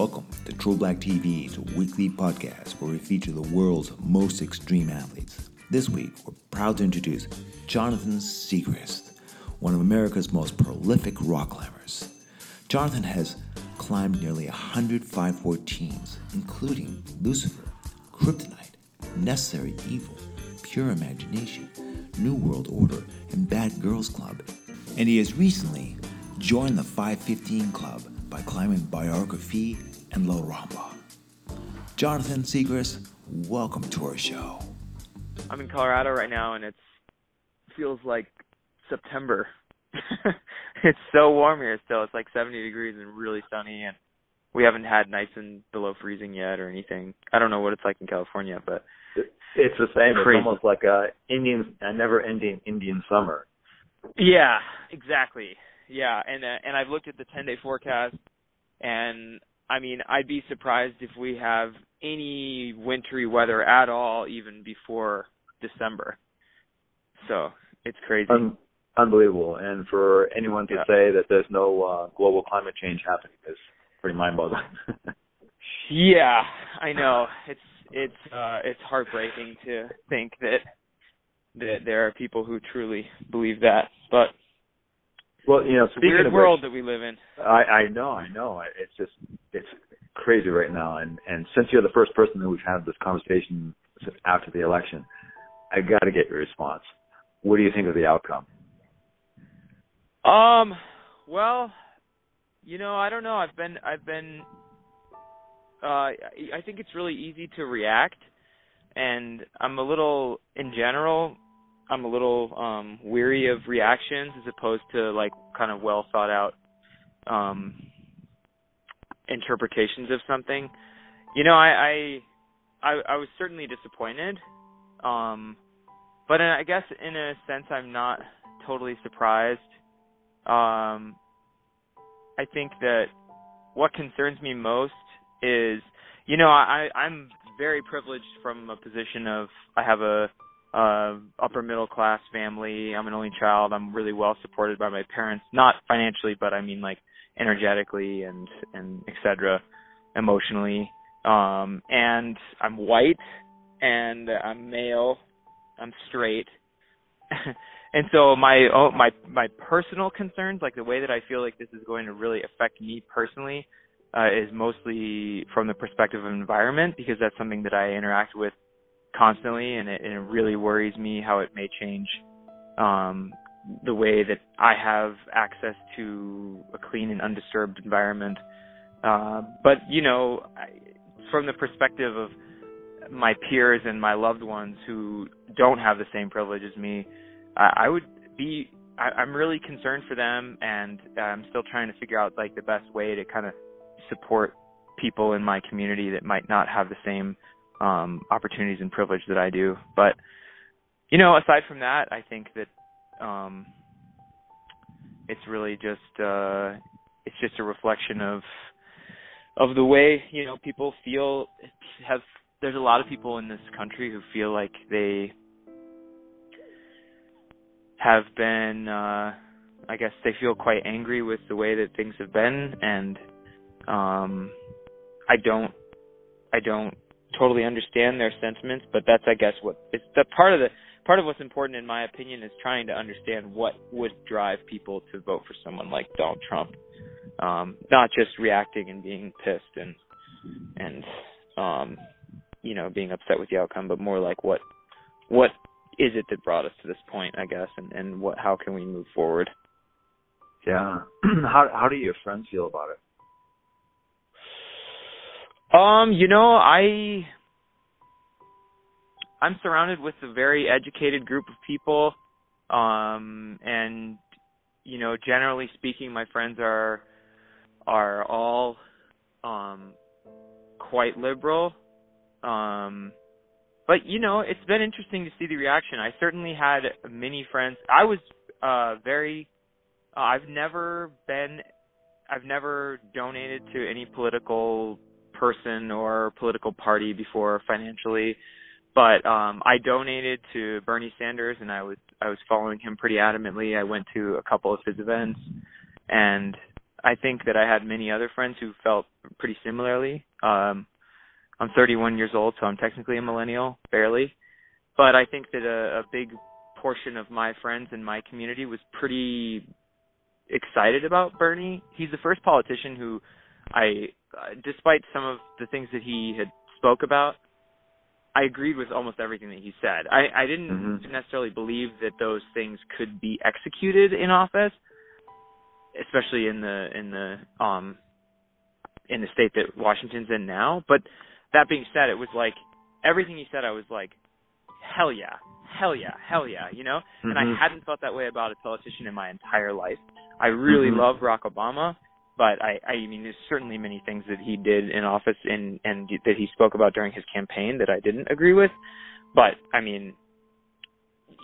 Welcome to Triple Black TV's weekly podcast where we feature the world's most extreme athletes. This week, we're proud to introduce Jonathan Siegrist, one of America's most prolific rock climbers. Jonathan has climbed nearly 100 514s, including Lucifer, Kryptonite, Necessary Evil, Pure Imagination, New World Order, and Bad Girls Club. And he has recently joined the 515 Club by climbing Biographie and La Ramba. Jonathan Siegrist, welcome to our show. I'm in Colorado right now, and it feels like September. it's so warm here still. It's like 70 degrees and really sunny, and we haven't had nights and below freezing yet or anything. I don't know what it's like in California, but it's the same. Crazy. It's almost like a Indian, a never-ending Indian summer. yeah, exactly. Yeah, and uh, and I've looked at the 10-day forecast, and I mean, I'd be surprised if we have any wintry weather at all, even before December. So it's crazy. Un- unbelievable. And for anyone to Yeah. say that there's no uh, global climate change happening is pretty mind-boggling. Yeah, I know. It's it's uh it's heartbreaking to think that that there are people who truly believe that. But well, you know, it's a speaking weird of world which, that we live in. I, I know, I know. It's just it's crazy right now. And and since you're the first person that we've had this conversation after the election, I got to get your response. What do you think of the outcome? Um well, you know, I don't know. I've been I've been uh I I think it's really easy to react and I'm a little in general I'm a little um weary of reactions as opposed to like kind of well thought out um interpretations of something. You know, I I I, I was certainly disappointed. Um but I guess in a sense I'm not totally surprised. Um I think that what concerns me most is you know, I I'm very privileged from a position of I have a uh upper middle class family. I'm an only child. I'm really well supported by my parents, not financially, but I mean like energetically and and etc. emotionally. Um and I'm white and I'm male. I'm straight. and so my oh, my my personal concerns, like the way that I feel like this is going to really affect me personally, uh, is mostly from the perspective of environment because that's something that I interact with constantly, and it, and it really worries me how it may change um, the way that I have access to a clean and undisturbed environment. Uh, but you know, from the perspective of my peers and my loved ones who don't have the same privilege as me, I, I would be. I, I'm really concerned for them, and I'm still trying to figure out like the best way to kind of support people in my community that might not have the same um opportunities and privilege that I do. But you know, aside from that, I think that um it's really just uh it's just a reflection of of the way, you know, people feel have there's a lot of people in this country who feel like they have been uh I guess they feel quite angry with the way that things have been and um I don't I don't totally understand their sentiments, but that's I guess what it's the part of the part of what's important in my opinion is trying to understand what would drive people to vote for someone like Donald Trump. Um not just reacting and being pissed and and um you know being upset with the outcome, but more like what what is it that brought us to this point, I guess, and and what how can we move forward? Yeah. how how do your friends feel about it? Um, you know, I I'm surrounded with a very educated group of people. Um and you know, generally speaking my friends are are all um quite liberal. Um but you know, it's been interesting to see the reaction. I certainly had many friends. I was uh very uh, I've never been I've never donated to any political person or political party before financially, but um I donated to Bernie Sanders and I was I was following him pretty adamantly. I went to a couple of his events and I think that I had many other friends who felt pretty similarly. Um, I'm 31 years old, so I'm technically a millennial, barely. But I think that a, a big portion of my friends in my community was pretty excited about Bernie. He's the first politician who I, uh, despite some of the things that he had spoke about, I agreed with almost everything that he said. I, I didn't Mhm. necessarily believe that those things could be executed in office, especially in the in the um in the state that Washington's in now. But that being said, it was like everything he said. I was like, hell yeah, hell yeah, hell yeah, you know. And I Mhm. hadn't felt that way about a politician in my entire life. I really Mhm. love Barack Obama, but I, I mean, there's certainly many things that he did in office and and that he spoke about during his campaign that I didn't agree with. But I mean,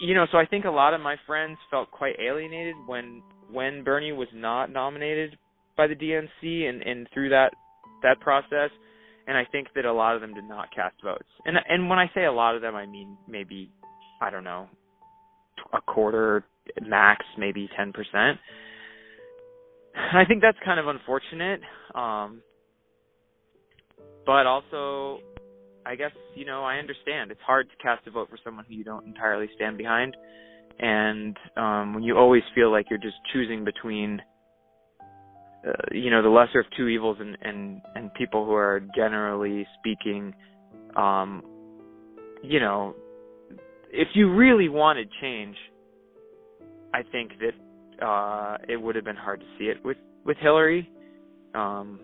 you know, so I think a lot of my friends felt quite alienated when when Bernie was not nominated by the DNC and and through that that process. And I think that a lot of them did not cast votes. And and when I say a lot of them, I mean maybe I don't know a quarter max, maybe ten percent. I think that's kind of unfortunate. Um, but also, I guess you know I understand it's hard to cast a vote for someone who you don't entirely stand behind, and um, when you always feel like you're just choosing between, uh, you know, the lesser of two evils, and and and people who are generally speaking, um, you know, if you really wanted change, I think that uh, it would have been hard to see it with with Hillary. Um,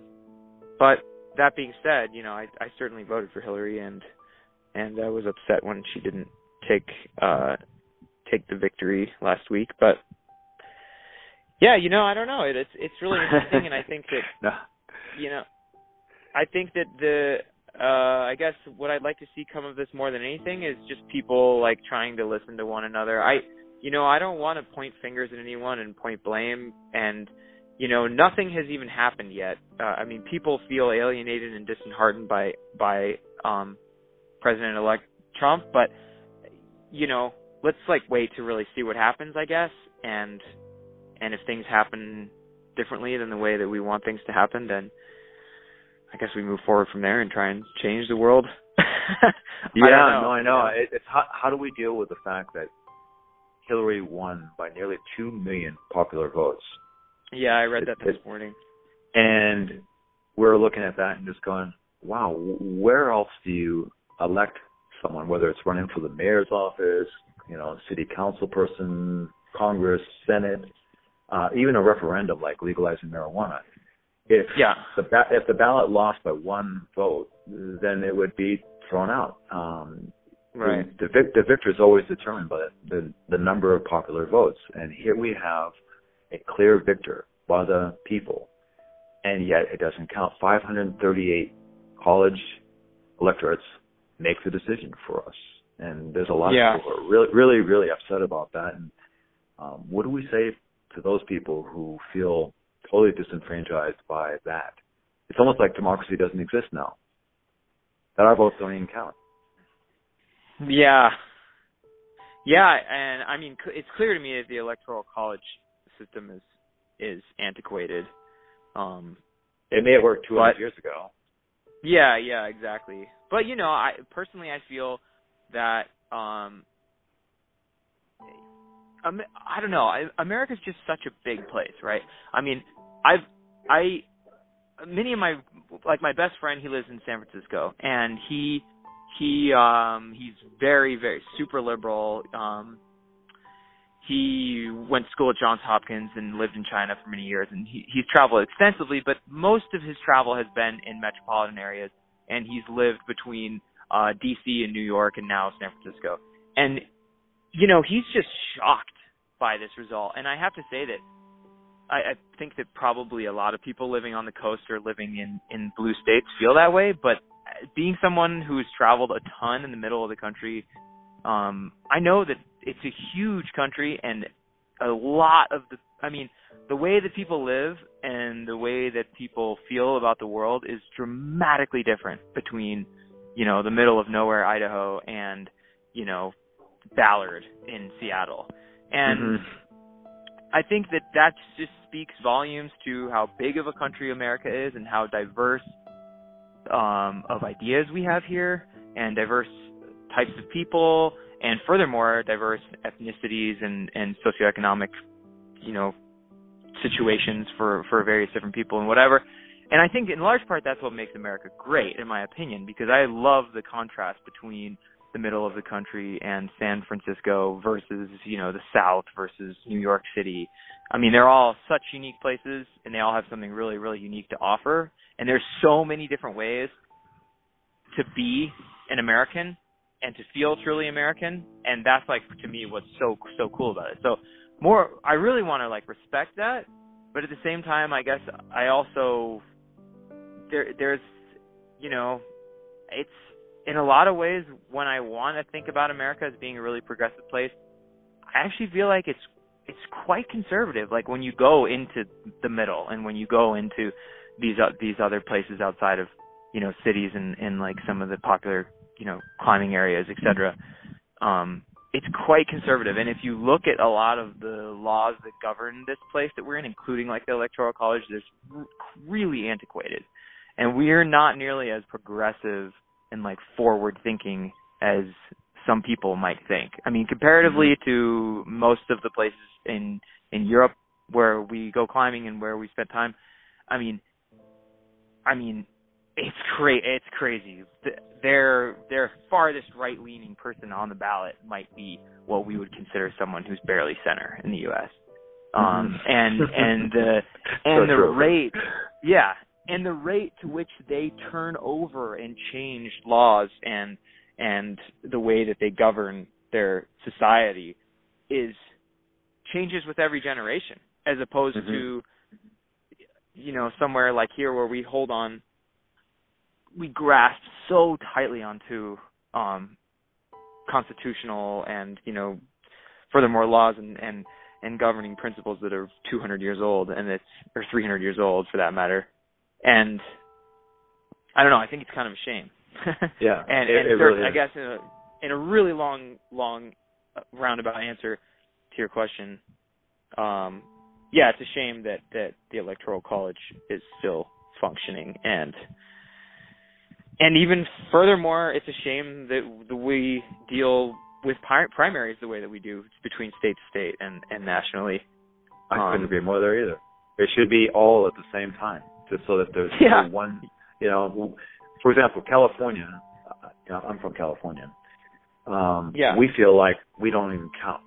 but that being said, you know, I, I certainly voted for Hillary, and and I was upset when she didn't take uh, take the victory last week. But yeah, you know, I don't know. It, it's it's really interesting, and I think that no. you know, I think that the uh I guess what I'd like to see come of this more than anything is just people like trying to listen to one another. I you know, I don't want to point fingers at anyone and point blame and you know, nothing has even happened yet. Uh, I mean, people feel alienated and disheartened by by um President elect Trump, but you know, let's like wait to really see what happens, I guess, and and if things happen differently than the way that we want things to happen, then I guess we move forward from there and try and change the world. Yeah, I know, no, I know. It, it's how how do we deal with the fact that Hillary won by nearly two million popular votes, Yeah, I read that this it- morning. and we're looking at that and just going, "Wow, where else do you elect someone? Whether it's running for the mayor's office, you know, city council person, Congress, Senate, uh, even a referendum like legalizing marijuana. If Yeah. the ba- if the ballot lost by one vote, then it would be thrown out. Um, Right. The, the, vic- the victor is always determined by the, the number of popular votes, and here we have a clear victor by the people, and yet it doesn't count. 538 college electorates make the decision for us, and there's a lot Yeah. of people who are really, really, really upset about that. And um, what do we say to those people who feel totally disenfranchised by that? It's almost like democracy doesn't exist now. That our votes don't even count. Yeah. Yeah, and I mean, c- it's clear to me that the electoral college system is is antiquated. Um, It may have worked 200 But- years ago. Yeah, yeah, exactly. But you know, I personally I feel that um um, I don't know. I, America's just such a big place, right? I mean, I've I many of my like my best friend he lives in San Francisco and he he um he's very very super liberal um he went to school at Johns Hopkins and lived in China for many years and he he's traveled extensively but most of his travel has been in metropolitan areas and he's lived between uh DC and New York and now San Francisco and you know he's just shocked by this result and I have to say that I, I think that probably a lot of people living on the coast or living in in blue states feel that way. But being someone who's traveled a ton in the middle of the country, um, I know that it's a huge country and a lot of the. I mean, the way that people live and the way that people feel about the world is dramatically different between, you know, the middle of nowhere Idaho and, you know, Ballard in Seattle. And Mhm. I think that that just speaks volumes to how big of a country America is and how diverse um, of ideas we have here and diverse types of people and furthermore diverse ethnicities and and socioeconomic you know situations for for various different people and whatever. And i think in large part that's what makes america great in my opinion because i love the contrast between the middle of the country and san francisco versus you know the south versus new york city i mean they're all such unique places and they all have something really really unique to offer and there's so many different ways to be an american and to feel truly American. And that's like to me what's so so cool about it. So more, I really want to like respect that, but at the same time, I guess I also there there's you know it's in a lot of ways when I want to think about America as being a really progressive place, I actually feel like it's it's quite conservative. Like when you go into the middle and when you go into these uh, these other places outside of you know cities and and like some of the popular you know climbing areas, etc. Um, it's quite conservative, and if you look at a lot of the laws that govern this place that we're in, including like the electoral college, there's really antiquated, and we're not nearly as progressive and like forward thinking as some people might think. I mean, comparatively mm-hmm. to most of the places in in Europe where we go climbing and where we spend time, I mean, I mean, it's cra- it's crazy. Their their farthest right leaning person on the ballot might be what we would consider someone who's barely center in the U.S. Um, mm-hmm. and and the and the rate, yeah, and the rate to which they turn over and change laws and and the way that they govern their society is changes with every generation, as opposed mm-hmm. to you know somewhere like here where we hold on we grasp so tightly onto um constitutional and you know furthermore laws and and and governing principles that are 200 years old and it's or 300 years old for that matter and i don't know i think it's kind of a shame. Yeah and, it, and it really i guess in a in a really long long uh, roundabout answer to your question um yeah it's a shame that that the electoral college is still functioning. And and even furthermore, it's a shame that we deal with primaries the way that we do. Between state to state and, and nationally. I um, couldn't agree more there either. It should be all at the same time, just so that there's yeah. one. You know, for example, California. You know, I'm from California. Um, yeah. We feel like we don't even count.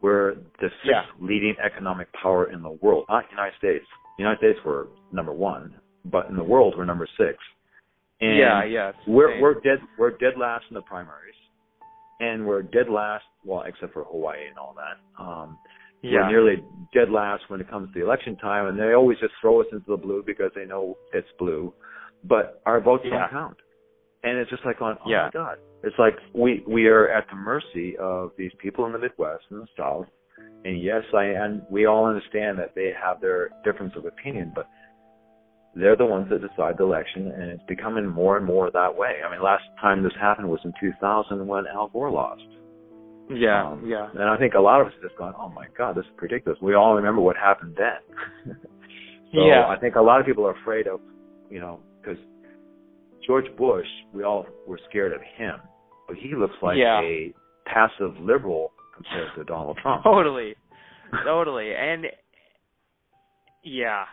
We're the sixth yeah. leading economic power in the world, not United States. The United States were number one, but in the world we're number six. And yeah, yeah. We're we're dead we're dead last in the primaries, and we're dead last. Well, except for Hawaii and all that. Um, yeah. We're nearly dead last when it comes to the election time, and they always just throw us into the blue because they know it's blue, but our votes yeah. don't count. And it's just like on, oh yeah. my god! It's like we we are at the mercy of these people in the Midwest and the South. And yes, I and we all understand that they have their difference of opinion, but they're the ones that decide the election, and it's becoming more and more that way. I mean, last time this happened was in 2000 when Al Gore lost. Yeah, um, yeah. And I think a lot of us have just gone, "Oh my God, this is ridiculous." We all remember what happened then. so yeah. I think a lot of people are afraid of, you know, because George Bush, we all were scared of him, but he looks like yeah. a passive liberal compared to Donald Trump. Totally, totally, and yeah,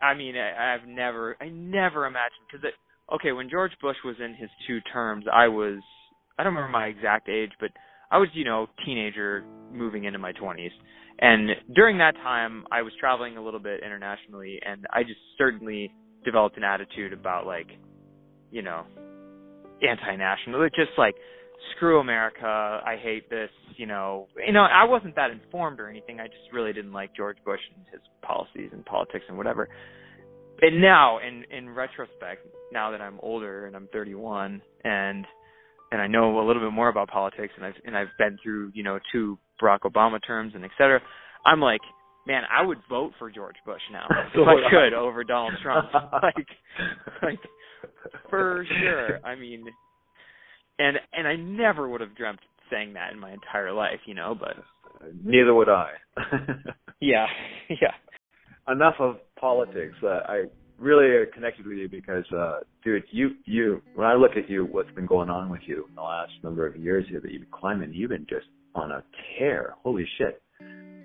I mean, I, I've never, I never imagined because okay, when George Bush was in his two terms, I was, I don't remember my exact age, but I was, you know, teenager moving into my 20s. And during that time, I was traveling a little bit internationally, and I just certainly developed an attitude about like, you know, anti-national, just like screw America, I hate this, you know. You know, I wasn't that informed or anything. I just really didn't like George Bush and his policies and politics and whatever. And now in in retrospect, now that I'm older and I'm 31 and and I know a little bit more about politics and I've and I've been through, you know, two Barack Obama terms and et cetera, I'm like, man, I would vote for George Bush now if I could over Donald Trump. like like for sure. I mean, and and I never would have dreamt saying that in my entire life, you know, but neither would I. Yeah, yeah. Enough of politics. Uh, I really connected with you because, uh, dude, you you when I look at you, what's been going on with you in the last number of years here that you've been climbing, you've been just on a tear. Holy shit.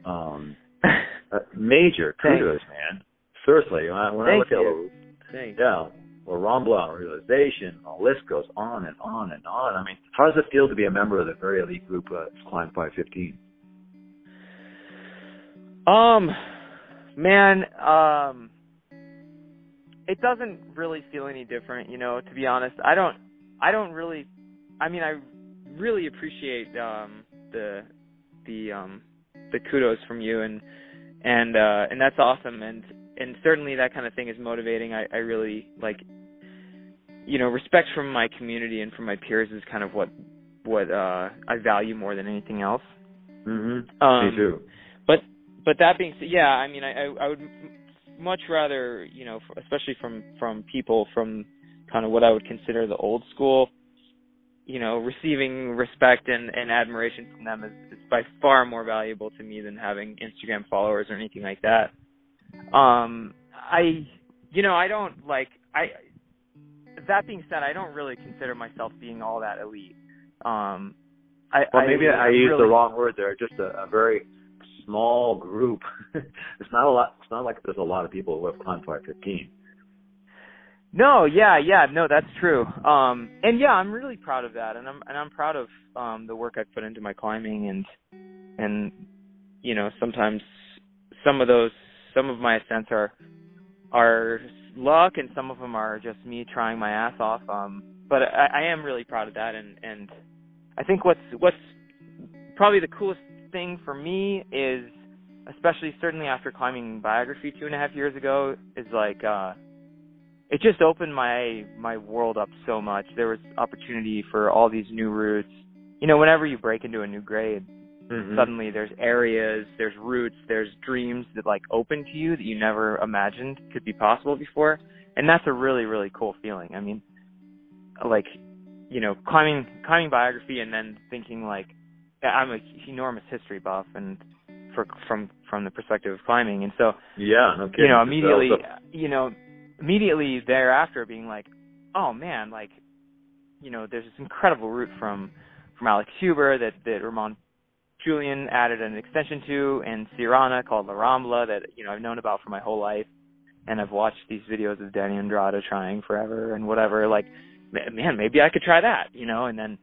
Um, uh, major kudos, man. Seriously, when I, when I look you. at Thanks. yeah, well, Rambla, realization, the list goes on and on and on. I mean, how does it feel to be a member of the very elite group uh, Climb 515? Um, man, um, it doesn't really feel any different, you know. To be honest, I don't, I don't really, I mean, I really appreciate um the the um the kudos from you and and uh and that's awesome and and certainly that kind of thing is motivating. I I really like you know, respect from my community and from my peers is kind of what what uh I value more than anything else. Mm-hmm. Um, Me too. But but that being said, yeah, I mean, I I, I would much rather, you know, especially from from people from kind of what I would consider the old school, you know, receiving respect and and admiration from them is, is by far more valuable to me than having Instagram followers or anything like that. Um, I, you know, I don't like I. That being said, I don't really consider myself being all that elite. Um, I, Well, maybe I, I'm used really, the wrong word there. Just a, a very small group. it's not a lot. It's not like there's a lot of people who have climbed 515. No, yeah, yeah, no, that's true. Um and yeah, I'm really proud of that and I'm and I'm proud of um the work I've put into my climbing and and you know, sometimes some of those some of my ascents are are luck and some of them are just me trying my ass off. Um but I, I am really proud of that and and I think what's what's probably the coolest thing for me is especially certainly after climbing Biographie two and a half years ago is like uh it just opened my my world up so much. There was opportunity for all these new routes. You know, whenever you break into a new grade, Mm-hmm. suddenly there's areas, there's routes, there's dreams that like open to you that you never imagined could be possible before. And that's a really, really cool feeling. I mean, like, you know, climbing climbing Biographie and then thinking like I'm a enormous history buff and for from from the perspective of climbing. And so Yeah, no kidding. you know immediately developed uh, you know immediately thereafter being like oh man like you know there's this incredible route from from alex huber that that ramon julian added an extension to and Siurana called la rambla that you know i've known about for my whole life. And i've watched these videos of Dani Andrada trying forever and whatever. Like man maybe i could try that you know? And then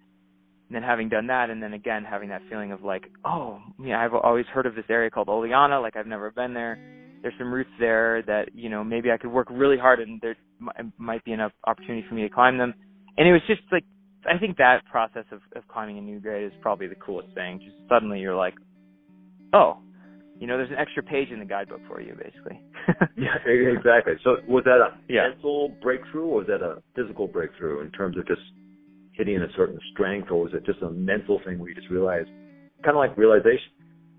and then having done that and then again having that feeling of like oh yeah i've always heard of this area called Oliana like i've never been there there's some routes there that you know maybe I could work really hard and there m- might be an opportunity for me to climb them. And it was just like I think that process of of climbing a new grade is probably the coolest thing. Just suddenly you're like, oh, you know, there's an extra page in the guidebook for you, basically. Yeah, exactly. So was that a Yeah. mental breakthrough or was that a physical breakthrough in terms of just hitting a certain strength or was it just a mental thing where you just realized, kind of like realization?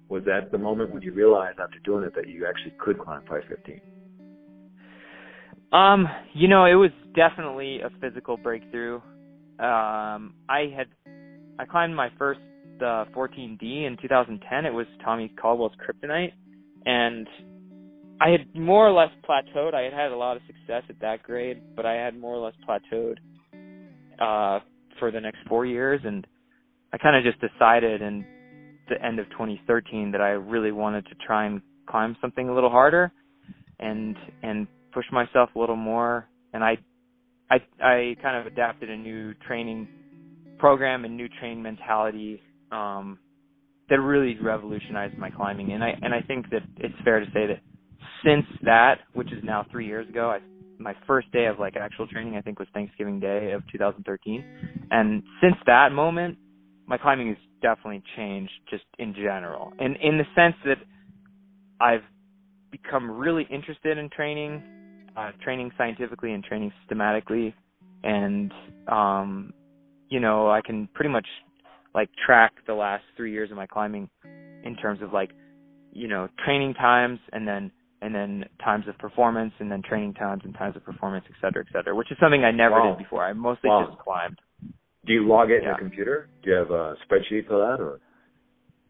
Was that the moment when you realized after doing it that you actually could climb 515? Um, you know, it was definitely a physical breakthrough. Um, I had I climbed my first uh, 14D in 2010. It was Tommy Caldwell's Kryptonite, and I had more or less plateaued. I had had a lot of success at that grade, but I had more or less plateaued uh, for the next four years, and I kind of just decided in the end of 2013 that I really wanted to try and climb something a little harder, and and push myself a little more. And I I I kind of adapted a new training program and new training mentality um, that really revolutionized my climbing. And I and I think that it's fair to say that since that, which is now three years ago, I my first day of like actual training I think was Thanksgiving Day of 2013, and since that moment, my climbing has definitely changed just in general, and in the sense that I've become really interested in training, uh, training scientifically and training systematically, and um, you know I can pretty much like track the last three years of my climbing in terms of like you know training times and then and then times of performance and then training times and times of performance et cetera et cetera which is something i never Wow. did before i mostly Wow. just climbed Do you log it in Yeah. your computer? Do you have a spreadsheet for that or?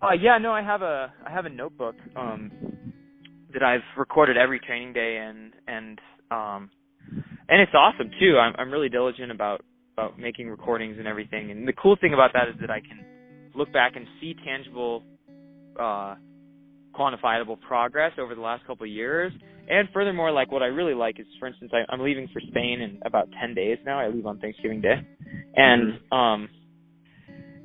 uh yeah no i have a i have a notebook um that I've recorded every training day and and um and it's awesome too. I'm I'm really diligent about about making recordings and everything. And the cool thing about that is that I can look back and see tangible uh quantifiable progress over the last couple of years. And furthermore, like what I really like is, for instance, I, I'm leaving for Spain in about 10 days now. I leave on Thanksgiving Day, and Mm-hmm. um,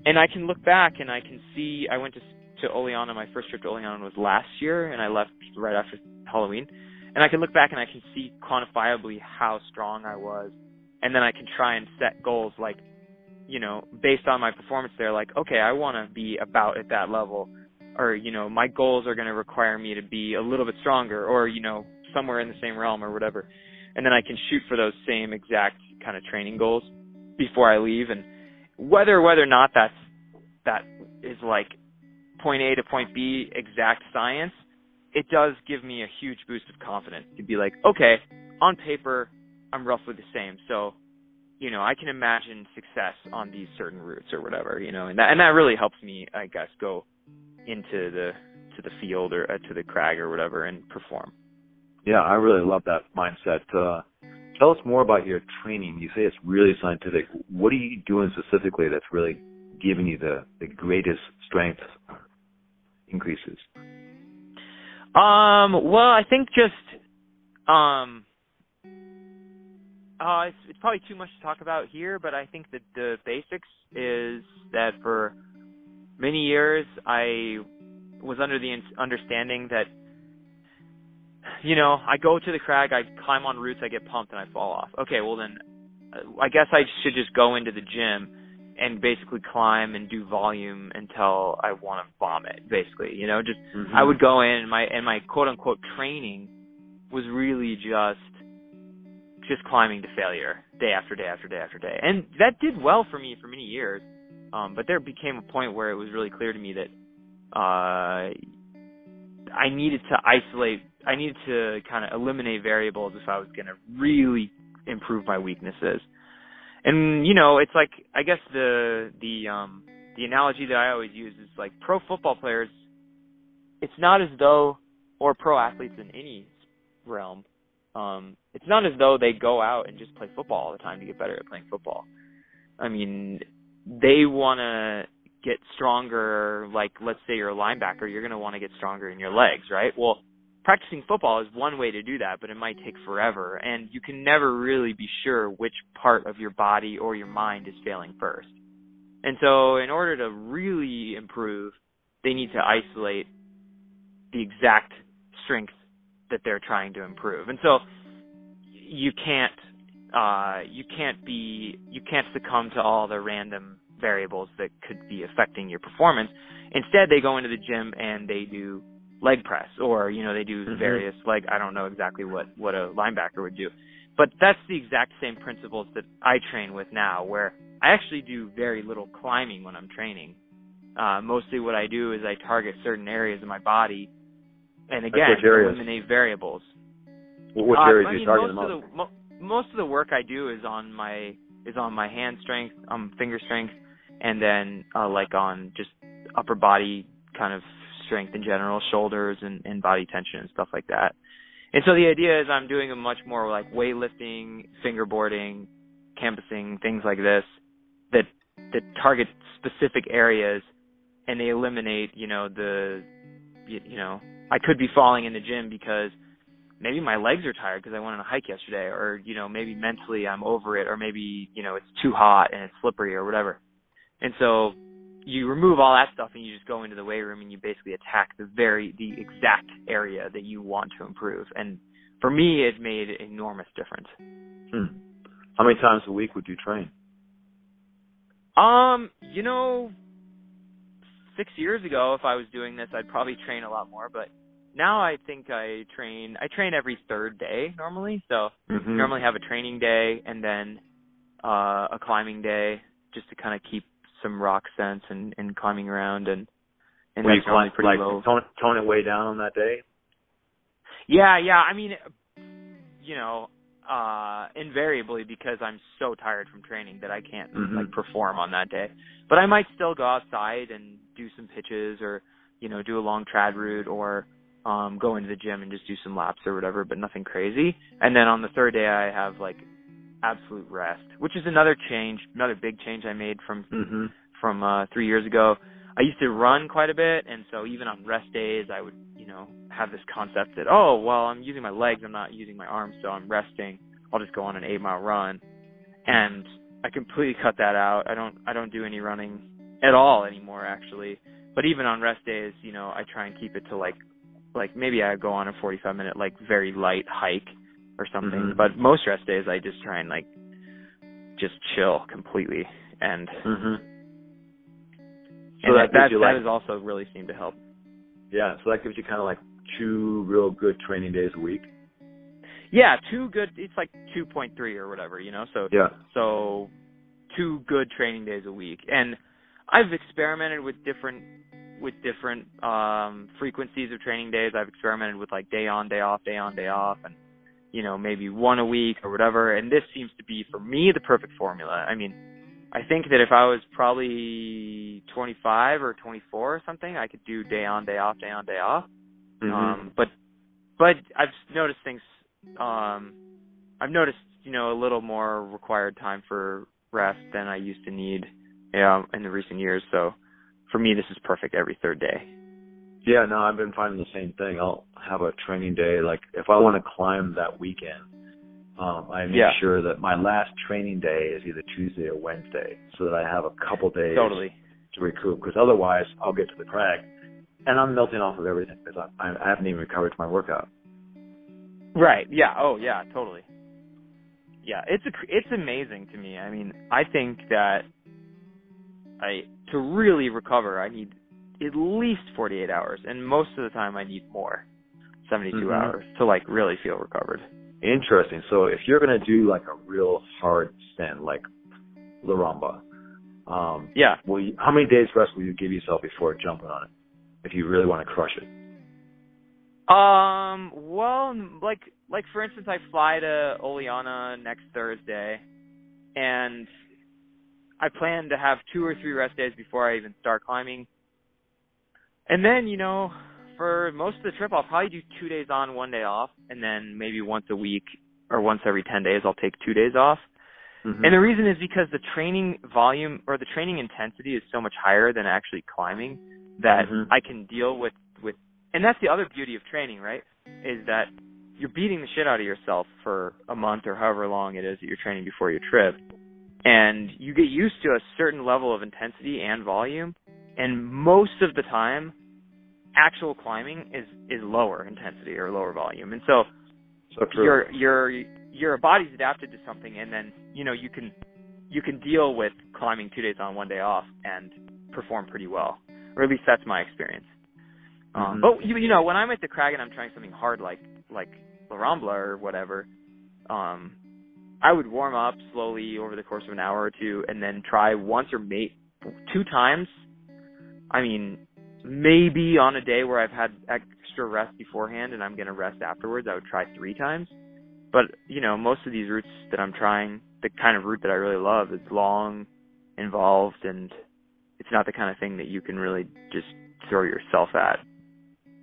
and I can look back and I can see I went to to Oliana. My first trip to Oliana was last year, and I left right after Halloween. And I can look back and I can see quantifiably how strong I was, and then I can try and set goals like, you know, based on my performance there. Like, okay, I want to be about at that level or you know my goals are going to require me to be a little bit stronger or you know somewhere in the same realm or whatever. And then i can shoot for those same exact kind of training goals before i leave. And whether whether or not that's that is like point a to point b exact science it does give me a huge boost of confidence to be like okay on paper i'm roughly the same. So you know i can imagine success on these certain routes or whatever you know and that and that really helps me i guess go into the to the field or uh, to the crag or whatever and perform. Yeah, I really love that mindset. Uh, tell us more about your training. You say it's really scientific. What are you doing specifically that's really giving you the, the greatest strength increases? Um, well, I think just um uh it's, it's probably too much to talk about here, but I think that the basics is that for many years I was under the understanding that you know, I go to the crag, I climb on routes, I get pumped and I fall off. Okay, well then uh, I guess I should just go into the gym and basically climb and do volume until I want to vomit basically, you know, just Mm-hmm. I would go in and my and my quote unquote training was really just just climbing to failure day after day after day after day. And that did well for me for many years. Um but there became a point where it was really clear to me that uh I needed to isolate I needed to kind of eliminate variables if I was going to really improve my weaknesses. And you know, it's like I guess the the um the analogy that I always use is like pro football players it's not as though or pro athletes in any realm um it's not as though they go out and just play football all the time to get better at playing football i mean they want to get stronger like let's say you're a linebacker you're going to want to get stronger in your legs right well practicing football is one way to do that but it might take forever and you can never really be sure which part of your body or your mind is failing first and so in order to really improve they need to isolate the exact strength that they're trying to improve. And so you can't uh you can't be you can't succumb to all the random variables that could be affecting your performance. Instead they go into the gym and they do leg press or you know they do Mhm. various like I don't know exactly what what a linebacker would do. But that's the exact same principles that I train with now where I actually do very little climbing when I'm training. Uh mostly what I do is I target certain areas of my body and again eliminate variables. Wh- Which Uh, areas I are you mean, targeting most the of most? the mo- most of the work I do is on my is on my hand strength, um, finger strength, and then uh, like on just upper body kind of strength in general, shoulders and, and body tension and stuff like that. And so the idea is I'm doing a much more like weightlifting, fingerboarding, campusing, things like this that that target specific areas and they eliminate, you know, the you, you know, I could be falling in the gym because maybe my legs are tired because I went on a hike yesterday or you know maybe mentally I'm over it or maybe you know it's too hot and it's slippery or whatever. And so you remove all that stuff and you just go into the weight room and you basically attack the very the exact area that you want to improve. And for me it made enormous difference. Hmm. How many times a week would you train? Um, you know, six years ago, if I was doing this, I'd probably train a lot more. But now I think I train. I train every third day normally. So Mm-hmm. normally have a training day and then uh a climbing day, just to kind of keep some rock sense and, and climbing around and and Will you that's normally climb, pretty like low. tone, tone it way down on that day? Yeah, yeah. I mean, you know, uh invariably because I'm so tired from training that I can't Mhm. like perform on that day. But I might still go outside and do some pitches or you know do a long trad route or um, go into the gym and just do some laps or whatever, but nothing crazy. And then on the third day, I have like absolute rest, which is another change, another big change I made from Mm-hmm. from uh, three years ago. I used to run quite a bit, and so even on rest days, I would you know have this concept that oh well, I'm using my legs, I'm not using my arms, so I'm resting. I'll just go on an eight mile run, and I completely cut that out. I don't I don't do any running at all anymore actually. But even on rest days, you know, I try and keep it to like like maybe I go on a 45 minute like very light hike or something. Mhm. But most rest days I just try and like just chill completely and Mm-hmm. So and that that gives you that has also really seemed to help. yeah, so that gives you kind of like two real good training days a week. Yeah, two good it's like 2.3 or whatever, you know. So Yeah. so two good training days a week and i've experimented with different with different um frequencies of training days i've experimented with like day on day off day on day off and you know maybe one a week or whatever and this seems to be for me the perfect formula i mean i think that if i was probably 25 or 24 or something i could do day on day off day on day off Mhm. um, but but I've noticed things. Um, I've noticed you know a little more required time for rest than I used to need um, in the recent years. So for me, this is perfect every third day. Yeah, no, I've been finding the same thing. I'll have a training day. Like if I want to climb that weekend, um, I make Yeah. sure that my last training day is either Tuesday or Wednesday, so that I have a couple days Totally. to recoup. Because otherwise, I'll get to the crag, and I'm melting off of everything because I, I haven't even recovered from my workout. Right. Yeah. Oh, yeah. Totally. Yeah. It's a, it's amazing to me. I mean, I think that I to really recover, I need at least 48 hours, and most of the time, I need more, 72 Mhm. hours to like really feel recovered. Interesting. So if you're gonna do like a real hard stand, like La Ramba, um, Yeah. will you, how many days rest will you give yourself before jumping on it? If you really want to crush it. Um. Well, like like for instance, I fly to Oliana next Thursday, and I plan to have two or three rest days before I even start climbing. And then, you know, for most of the trip, I'll probably do two days on, one day off, and then maybe once a week or once every ten days, I'll take two days off. Mhm. And the reason is because the training volume or the training intensity is so much higher than actually climbing that Mhm. I can deal with with and that's the other beauty of training, right? Is that you're beating the shit out of yourself for a month or however long it is that you're training before your trip. And you get used to a certain level of intensity and volume and most of the time actual climbing is is lower intensity or lower volume. And so so your your your body's adapted to something and then you know you can you can deal with climbing two days on one day off and perform pretty well or at least that's my experience um Mhm. but you, you know when i'm at the crag and i'm trying something hard like like la rambla or whatever um i would warm up slowly over the course of an hour or two and then try once or mate two times i mean maybe on a day where i've had extra rest beforehand and i'm going to rest afterwards i would try three times but you know most of these routes that i'm trying the kind of route that i really love is long involved and it's not the kind of thing that you can really just throw yourself at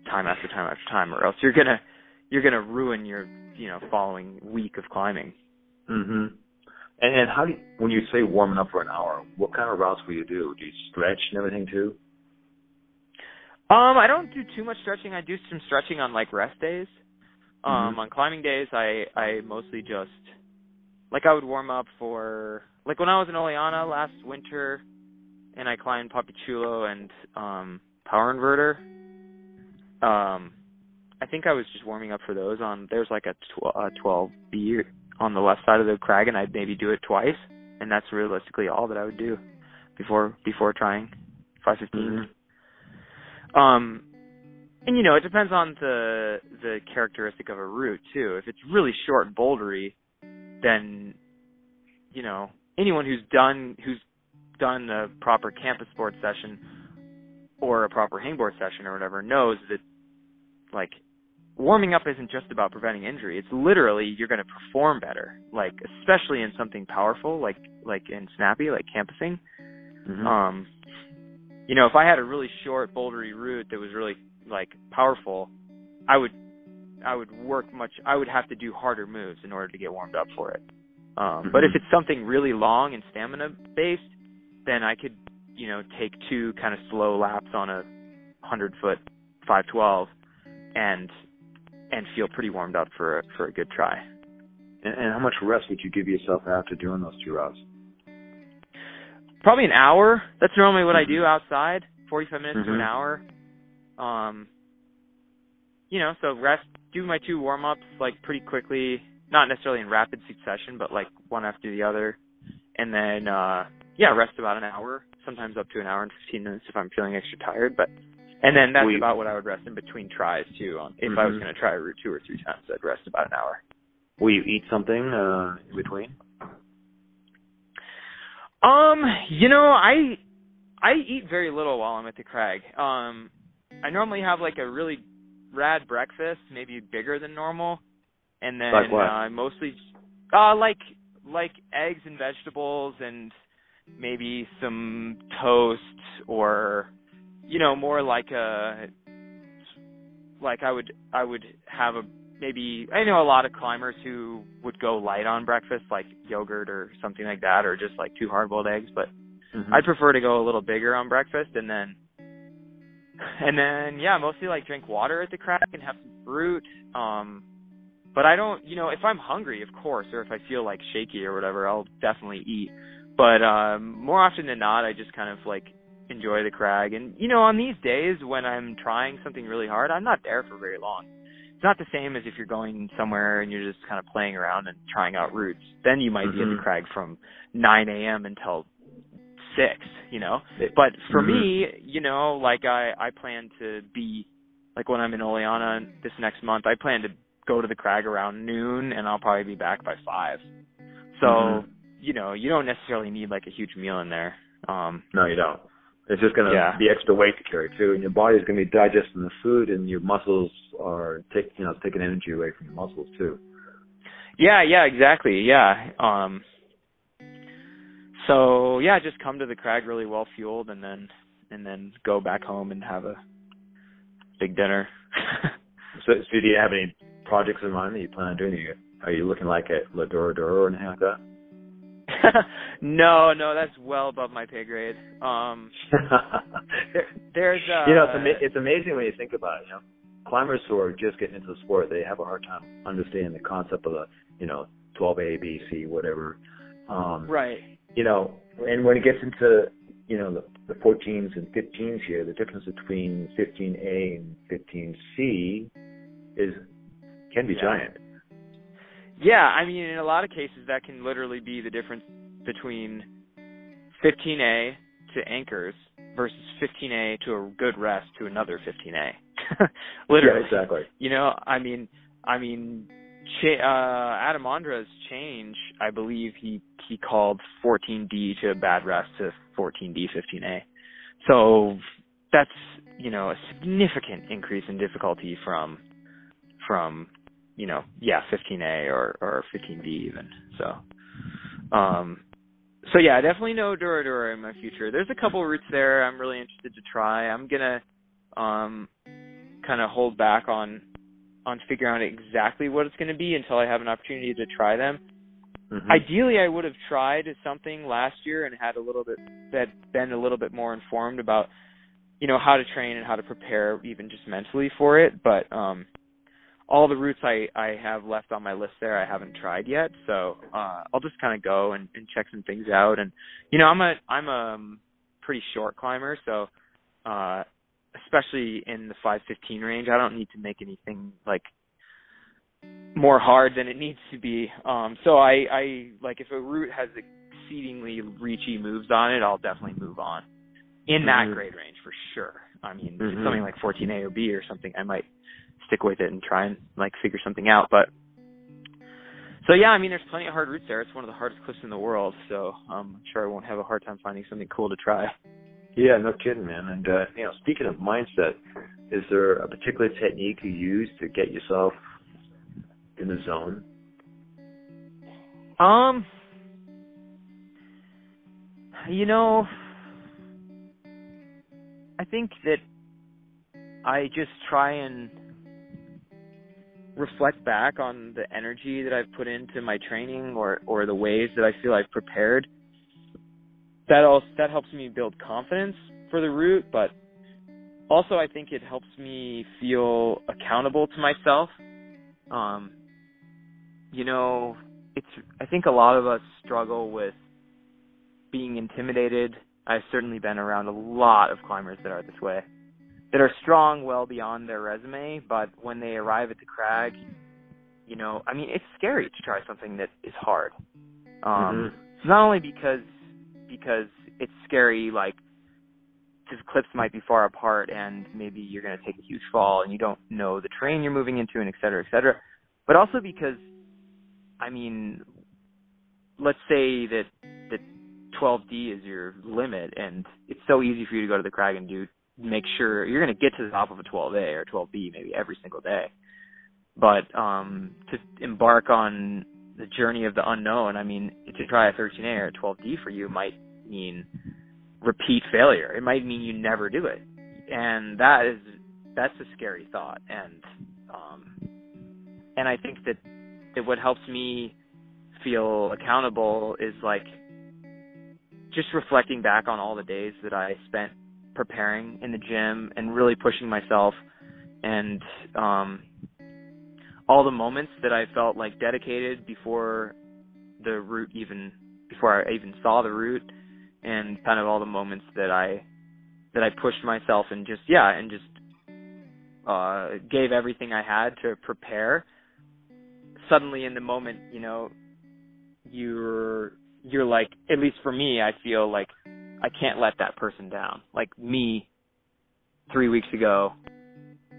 time after time after time or else you're going to you're going to ruin your you know following week of climbing Mhm. And and how do you, when you say warming up for an hour, what kind of routes will you do? Do you stretch and everything too? Um, I don't do too much stretching. I do some stretching on like rest days. Um, Mhm. on climbing days, I I mostly just like I would warm up for like when I was in Oliana last winter, and I climbed Papichulo and um Power Inverter. Um, I think I was just warming up for those. On there's like a, tw- a 12B on the left side of the crag, and I'd maybe do it twice, and that's realistically all that I would do before before trying 515. Mhm. Um, and you know, it depends on the the characteristic of a route too. If it's really short and bouldery, then you know anyone who's done who's done a proper campus sports session or a proper hangboard session or whatever knows that like warming up isn't just about preventing injury. It's literally you're going to perform better. Like especially in something powerful like like in snappy like campusing. Mhm. Um, you know, if I had a really short bouldery route that was really like powerful, I would I would work much I would have to do harder moves in order to get warmed up for it. Um mm-hmm. but if it's something really long and stamina based, then I could, you know, take two kind of slow laps on a 100 foot 512 and and feel pretty warmed up for a, for a good try. And, and how much rest would you give yourself after doing those two routes? Probably an hour. That's normally what mm-hmm. I do outside. 45 minutes mm-hmm. to an hour. Um, you know, so rest, do my two warm ups like pretty quickly, not necessarily in rapid succession, but like one after the other, and then uh, yeah, rest about an hour, sometimes up to an hour and 15 minutes if I'm feeling extra tired, but. And then that's we, about what I would rest in between tries too. On if mm-hmm. I was mm-hmm. going to try a route two or three times, I'd rest about an hour. Will you eat something uh, in between? Um, you know, I I eat very little while I'm at the crag. Um, I normally have like a really rad breakfast, maybe bigger than normal, and then like uh, mostly uh like like eggs and vegetables and maybe some toast or you know more like a like I would I would have a maybe I know a lot of climbers who would go light on breakfast, like yogurt or something like that, or just like two hard boiled eggs. But mm-hmm. I'd prefer to go a little bigger on breakfast, and then and then yeah, mostly like drink water at the crag and have some fruit. Um, but I don't, you know, if I'm hungry, of course, or if I feel like shaky or whatever, I'll definitely eat. But um, more often than not, I just kind of like enjoy the crag. And you know, on these days when I'm trying something really hard, I'm not there for very long it's not the same as if you're going somewhere and you're just kind of playing around and trying out routes. Then you might mm-hmm. be at the crag from 9 a.m. until six, you know. But for mm-hmm. me, you know, like I I plan to be like when I'm in Oliana this next month, I plan to go to the crag around noon and I'll probably be back by five. So, mm-hmm. you know, you don't necessarily need like a huge meal in there. Um No, you don't. It's just going to yeah. be extra weight to carry too, and your body's going to be digesting the food, and your muscles are take you know taking energy away from your muscles too. Yeah, yeah, exactly. Yeah. Um so yeah, just come to the crag really well fueled and then and then go back home and have a big dinner. so, so do you have any projects in mind that you plan on doing? Are you looking like at La Dura Dura or anything like that? no, no, that's well above my pay grade. Um, there's, uh, you know, it's, ama- it's amazing when you think about it. You know, climbers who are just getting into the sport, they have a hard time understanding the concept of the, you know, 12A, B, C, whatever. Um, right. You know, and when it gets into, you know, the, the 14s and 15s here, the difference between 15A and 15C is can be yeah. giant. Yeah, I mean, in a lot of cases, that can literally be the difference between 15A to anchors versus 15A to a good rest to another 15A. literally, yeah, exactly. You know, I mean, I mean, cha- uh, Adam Ondra's change, I believe he he called 14D to a bad rest to 14D 15A. So that's you know a significant increase in difficulty from from you know, yeah, 15A or or 15B even. So, um, so yeah, I definitely no Dura Dura in my future. There's a couple routes there I'm really interested to try. I'm gonna um, kind of hold back on on figuring out exactly what it's going to be until I have an opportunity to try them. Mm-hmm. Ideally, I would have tried something last year and had a little bit that been a little bit more informed about you know how to train and how to prepare even just mentally for it. But um, all the routes I I have left on my list there I haven't tried yet, so uh I'll just kind of go and, and check some things out. And you know I'm a I'm a um, pretty short climber, so uh especially in the 515 range, I don't need to make anything like more hard than it needs to be. Um so I I like if a route has exceedingly reachy moves on it, I'll definitely move on in that mm-hmm. grade range for sure. I mean, mm-hmm. something like 14A or B or something, I might stick with it and try and like figure something out. But so yeah, I mean, there's plenty of hard routes there. It's one of the hardest cliffs in the world, so um, I'm sure I won't have a hard time finding something cool to try. Yeah, no kidding, man. And uh, you know, speaking of mindset, is there a particular technique you use to get yourself in the zone? Um, you know, I think that I just try and reflect back on the energy that I've put into my training or or the ways that I feel I've prepared, that also that helps me build confidence for the route, but also I think it helps me feel accountable to myself. Um, you know, it's I think a lot of us struggle with being intimidated. I've certainly been around a lot of climbers that are this way that are strong well beyond their resume, but when they arrive at the crag, you know, I mean, it's scary to try something that is hard. Um, mm-hmm. not only because because it's scary, like the cliffs might be far apart and maybe you're going to take a huge fall and you don't know the terrain you're moving into and et cetera, et cetera, but also because, I mean, let's say that that 12D is your limit and it's so easy for you to go to the crag and do make sure you're going to get to the top of a 12A or 12B maybe every single day. But um to embark on the journey of the unknown, I mean, to try a 13A or a 12D for you might mean repeat failure. It might mean you never do it. And that is that's a scary thought and um and I think that that what helps me feel accountable is like just reflecting back on all the days that I spent preparing in the gym and really pushing myself and um all the moments that I felt like dedicated before the route even before I even saw the route and kind of all the moments that I that I pushed myself and just yeah and just uh gave everything I had to prepare. Suddenly in the moment you know you're you're like at least for me I feel like I can't let that person down. Like me, three weeks ago,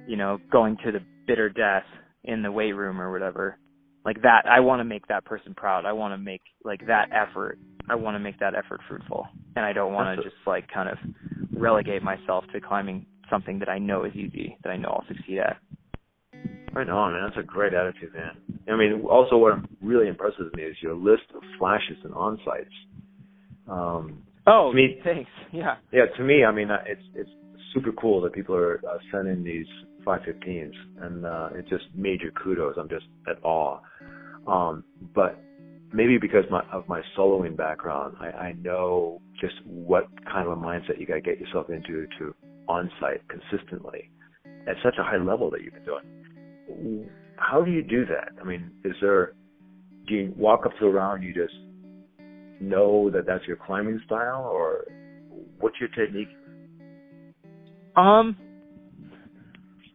you know, going to the bitter death in the weight room or whatever. Like that, I want to make that person proud. I want to make like that effort. I want to make that effort fruitful, and I don't want to just like kind of relegate myself to climbing something that I know is easy, that I know I'll succeed at. Right on, man. That's a great attitude, man. I mean, also what really impresses me is your list of flashes and on sites. Um, Oh, me, thanks. Yeah. Yeah, to me, I mean, uh, it's it's super cool that people are uh, sending these 515s, and uh, it's just major kudos. I'm just at awe. Um, but maybe because my, of my soloing background, I, I know just what kind of a mindset you got to get yourself into to on-site consistently at such a high level that you've been doing. How do you do that? I mean, is there? Do you walk up to the round? You just know that that's your climbing style, or what's your technique? Um.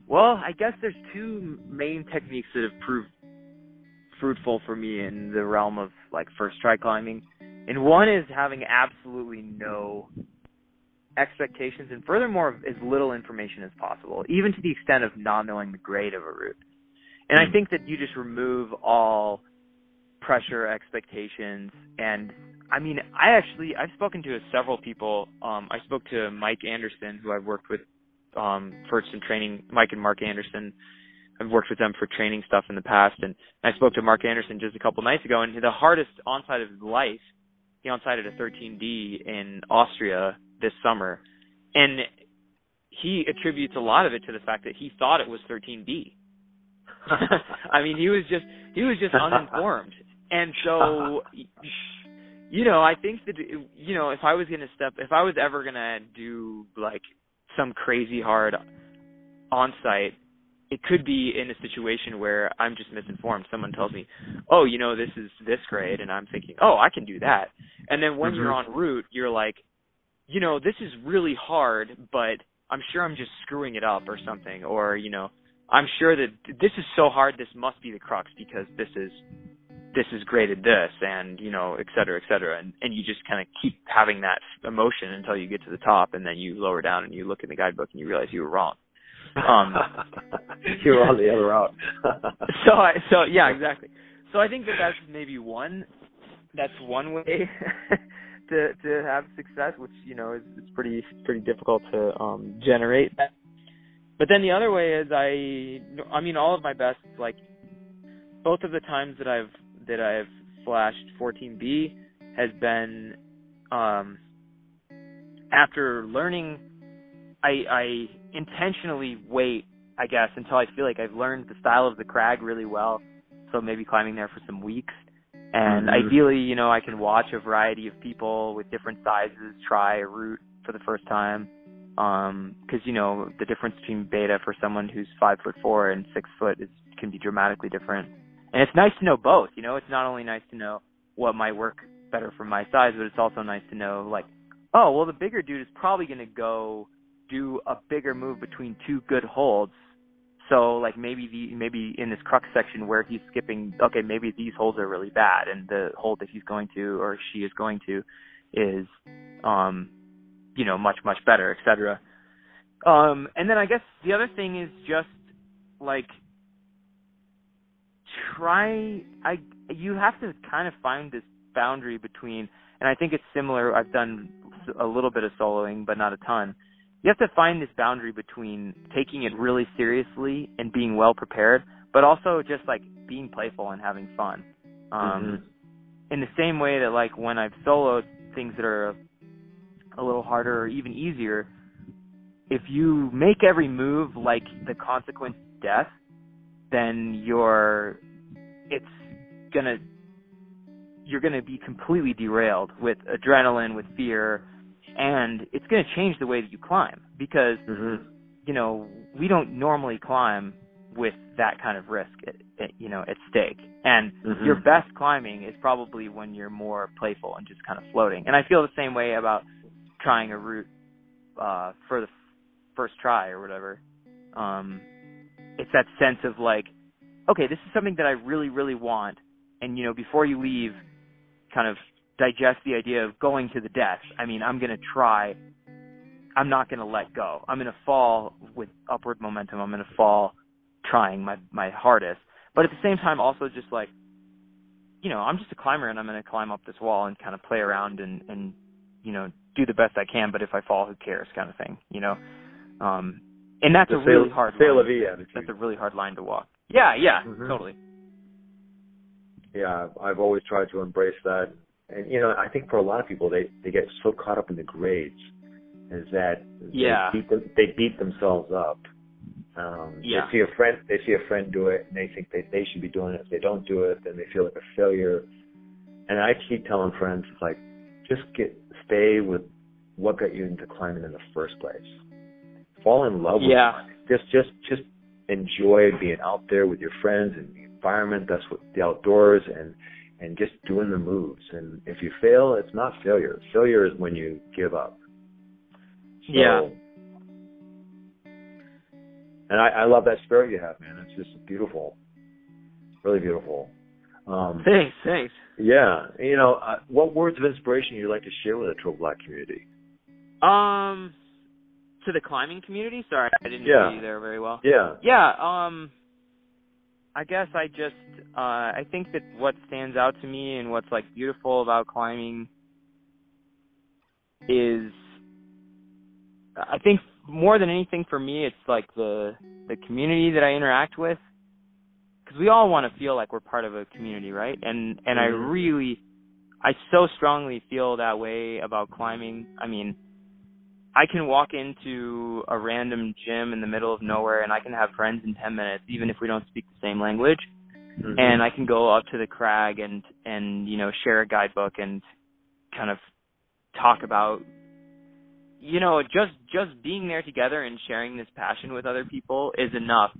Well, I guess there's two main techniques that have proved fruitful for me in the realm of like first try climbing. And one is having absolutely no expectations and furthermore as little information as possible, even to the extent of not knowing the grade of a route. And I hmm. think that you just remove all pressure expectations and I mean, I actually I've spoken to several people. Um, I spoke to Mike Anderson, who I've worked with um, for some training. Mike and Mark Anderson. I've worked with them for training stuff in the past, and I spoke to Mark Anderson just a couple nights ago. And the hardest onsite of his life, he onsited a 13D in Austria this summer, and he attributes a lot of it to the fact that he thought it was 13D. I mean, he was just he was just uninformed, and so you know, I think that you know, if I was gonna step, if I was ever gonna do like some crazy hard on site, it could be in a situation where I'm just misinformed. Someone tells me, "Oh, you know, this is this grade," and I'm thinking, "Oh, I can do that." And then when mm-hmm. you're on route, you're like, "You know, this is really hard, but I'm sure I'm just screwing it up or something," or you know, "I'm sure that this is so hard. This must be the crux because this is this is graded this and you know et cetera et cetera. And and you just kind of keep having that emotion until you get to the top and then you lower down and you look in the guidebook and you realize you were wrong. Um you were on the other route. So i so yeah exactly. So i think that that's maybe one that's one way to to have success which you know is it's pretty pretty difficult to um generate. But then the other way is i i mean all of my best like both of the times that I've that I've flashed 14B has been um, after learning. I, I intentionally wait. I, guess, until I feel like I've learned the style of the crag really well. So maybe climbing there for some weeks. And Mhm. ideally, you know, I can watch a variety of people with different sizes try a route for the first time. Um, cause you know, the difference between beta for someone who's five foot four and six foot is, can be dramatically different. And it's nice to know both, you know, it's not only nice to know what might work better for my size, but it's also nice to know like, oh, well the bigger dude is probably going to go do a bigger move between two good holds. So like maybe the maybe in this crux section where he's skipping, okay, maybe these holds are really bad, and the hold that he's going to or she is going to is, um, you know, much much better, etc. Um, and then I guess the other thing is just like try. I you have to kind of find this boundary between, and I think it's similar. I've done a little bit of soloing, but not a ton. You have to find this boundary between taking it really seriously and being well prepared, but also just like being playful and having fun. Um, In the same way that like when I've soloed things that are a little harder or even easier, if you make every move like the consequence death, then you're it's gonna you're gonna be completely derailed with adrenaline, with fear, and it's gonna change the way that you climb because Mhm. you know we don't normally climb with that kind of risk at, at, you know at stake and Mhm. your best climbing is probably when you're more playful and just kind of floating and i feel the same way about trying a route uh for the f- first try or whatever um it's that sense of like okay this is something that i really really want. And you know before you leave kind of digest the idea of going to the death. I mean i'm going to try. I'm not going to let go. I'm going to fall with upward momentum. I'm going to fall trying my my hardest. But at the same time also just like you know i'm just a climber and i'm going to climb up this wall and kind of play around and and you know do the best i can but if i fall who cares kind of thing you know? Um and that's The a really hard line. that's a really hard line to walk yeah yeah Mhm. totally yeah, I've always tried to embrace that. And you know, I think for a lot of people, they they get so caught up in the grades, is that Yeah. they beat them, they beat themselves up. Um, Yeah. They see a friend, they see a friend do it, and they think that they should be doing it. If they don't do it, then they feel like a failure. And I keep telling friends, it's like, just get stay with what got you into climbing in the first place. Fall in love with Yeah. climbing. Just just just enjoy being out there with your friends and the environment. That's what the outdoors and and just doing the moves. And if you fail, it's not failure. Failure is when you give up. So, Yeah. And I, I love that spirit you have, man. It's just beautiful, really beautiful. Um, thanks thanks yeah, you know, uh, what words of inspiration you'd like to share with the Triple Black community? um to the climbing community sorry i didn't Yeah. hear you there very well Yeah. Yeah, um I guess I just uh I think that what stands out to me and what's like beautiful about climbing is I think more than anything for me it's like the the community that I interact with cuz we all want to feel like we're part of a community, right? And and I Mhm. really I so strongly feel that way about climbing. I mean, I can walk into a random gym in the middle of nowhere and I can have friends in 10 minutes even if we don't speak the same language. Mhm. and I can go up to the crag and and you know share a guidebook and kind of talk about you know just just being there together and sharing this passion with other people is enough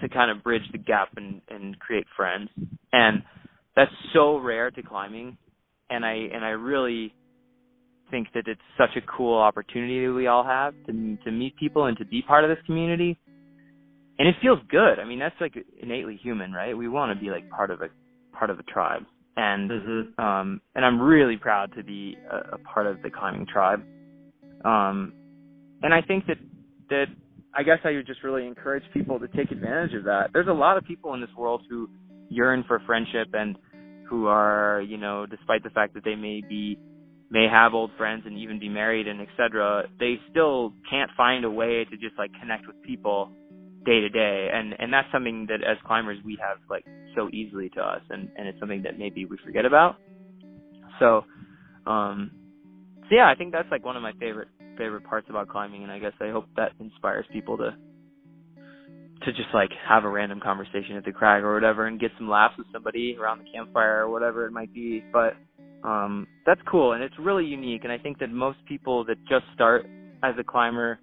to kind of bridge the gap and and create friends. And that's so rare to climbing. And I and I really think that it's such a cool opportunity that we all have to to meet people and to be part of this community and it feels good. I mean, that's like innately human, right? We want to be like part of a part of a tribe, and Mhm. um, and I'm really proud to be a, a part of the climbing tribe. Um, and I think that that I guess I would just really encourage people to take advantage of that. There's a lot of people in this world who yearn for friendship and who are, you know, despite the fact that they may be may have old friends and even be married and etc they still can't find a way to just like connect with people day to day and and that's something that as climbers we have like so easily to us and and it's something that maybe we forget about so um so yeah i think that's like one of my favorite favorite parts about climbing and i guess i hope that inspires people to to just like have a random conversation at the crag or whatever and get some laughs with somebody around the campfire or whatever it might be. But um that's cool and it's really unique and I think that most people that just start as a climber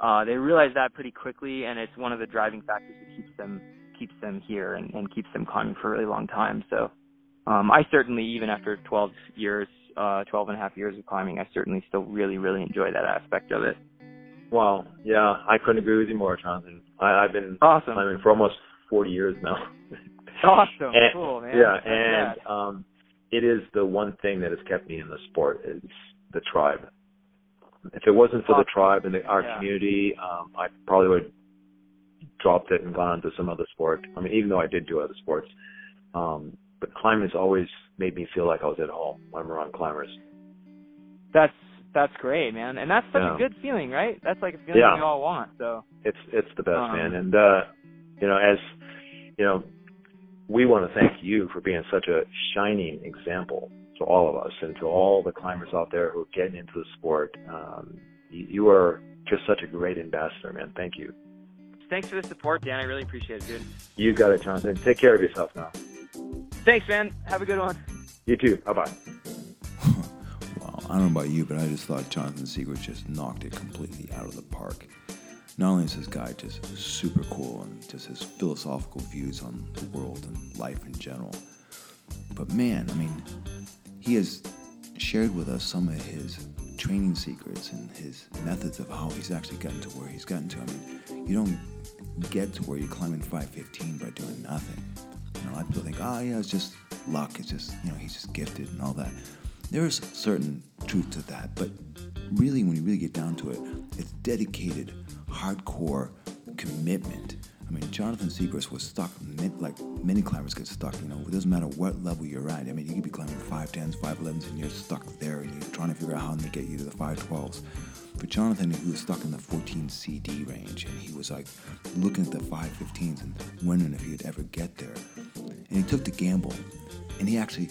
uh they realize that pretty quickly and it's one of the driving factors that keeps them keeps them here and, and keeps them climbing for a really long time. So um I certainly even after 12 years uh 12 and a half years of climbing I certainly still really really enjoy that aspect of it. Wow. Yeah, I couldn't agree with you more, Jonathan. I, I've been awesome. climbing for almost 40 years now. awesome. And, cool, man. Yeah, That's and um, it is the one thing that has kept me in the sport is the tribe. If it wasn't for the tribe and the, our Yeah. community, um, I probably would dropped it and gone to some other sport. I mean, even though I did do other sports, um, but climbing has always made me feel like I was at home when I'm around climbers. That's that's great, man. And that's such Yeah. a good feeling, right? That's like a feeling Yeah. we all want. So It's it's the best, Um, man. And uh, you know, as you know, we want to thank you for being such a shining example to all of us and to all the climbers out there who are getting into the sport. Um, you, you are just such a great ambassador, man. Thank you. thanks for the support, Dan. I really appreciate it, dude. You got it, Jonathan. Take care of yourself now. Thanks, man. Have a good one. You too. Bye bye. Wow, I don't know about you, but I just thought Jonathan Siegrist just knocked it completely out of the park. Not only is this guy just super cool and just his philosophical views on the world and life in general, but man, I mean, he has shared with us some of his training secrets and his methods of how he's actually gotten to where he's gotten to. I mean, you don't get to where you're climbing 515 by doing nothing. You know, a lot of people think, oh, yeah, it's just luck. It's just, you know, he's just gifted and all that. There is certain truth to that, but really, when you really get down to it, it's dedicated, hardcore commitment. I mean, Jonathan Siegrist was stuck, like many climbers get stuck, you know, it doesn't matter what level you're at. I mean, you could be climbing 5'10s, 5'11s, and you're stuck there, and you're trying to figure out how to get you to the 5'12s. For Jonathan, he was stuck in the 14 CD range, and he was like looking at the 5'15s and wondering if he'd ever get there. And he took the gamble, and he actually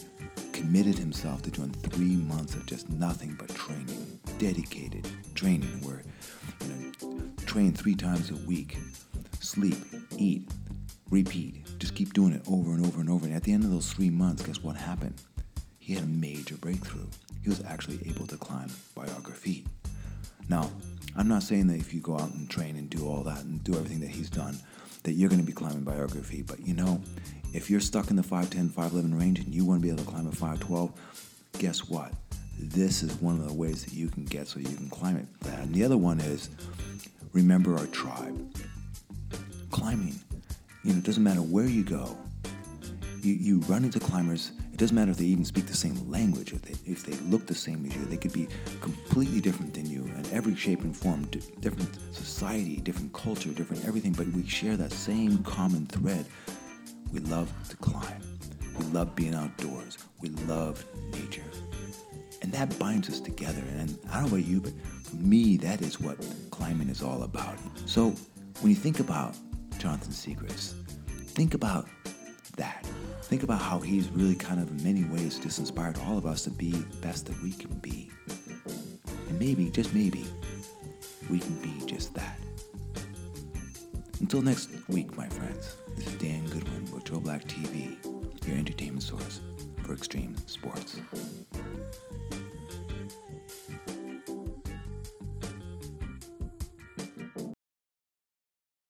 committed himself to doing three months of just nothing but training, dedicated training, where you know, train three times a week, sleep, eat, repeat. Just keep doing it over and over and over. And at the end of those three months, guess what happened? He had a major breakthrough. He was actually able to climb Biographie. Now, I'm not saying that if you go out and train and do all that and do everything that he's done, that you're going to be climbing Biographie. But you know, if you're stuck in the 5'10, 5'11 range and you want to be able to climb a 5'12, guess what? This is one of the ways that you can get so you can climb it. And the other one is remember our tribe. Climbing, you know, it doesn't matter where you go, you, you run into climbers. It doesn't matter if they even speak the same language, if they, if they look the same as you. They could be completely different than you in every shape and form, different society, different culture, different everything, but we share that same common thread. We love to climb. We love being outdoors. We love nature. And that binds us together. And I don't know about you, but for me, that is what climbing is all about. So when you think about Jonathan Siegrist, think about that. Think about how he's really kind of in many ways just inspired all of us to be the best that we can be. And maybe, just maybe, we can be just that. Until next week, my friends, this is Dan Goodwin with Triple Black TV, your entertainment source for extreme sports.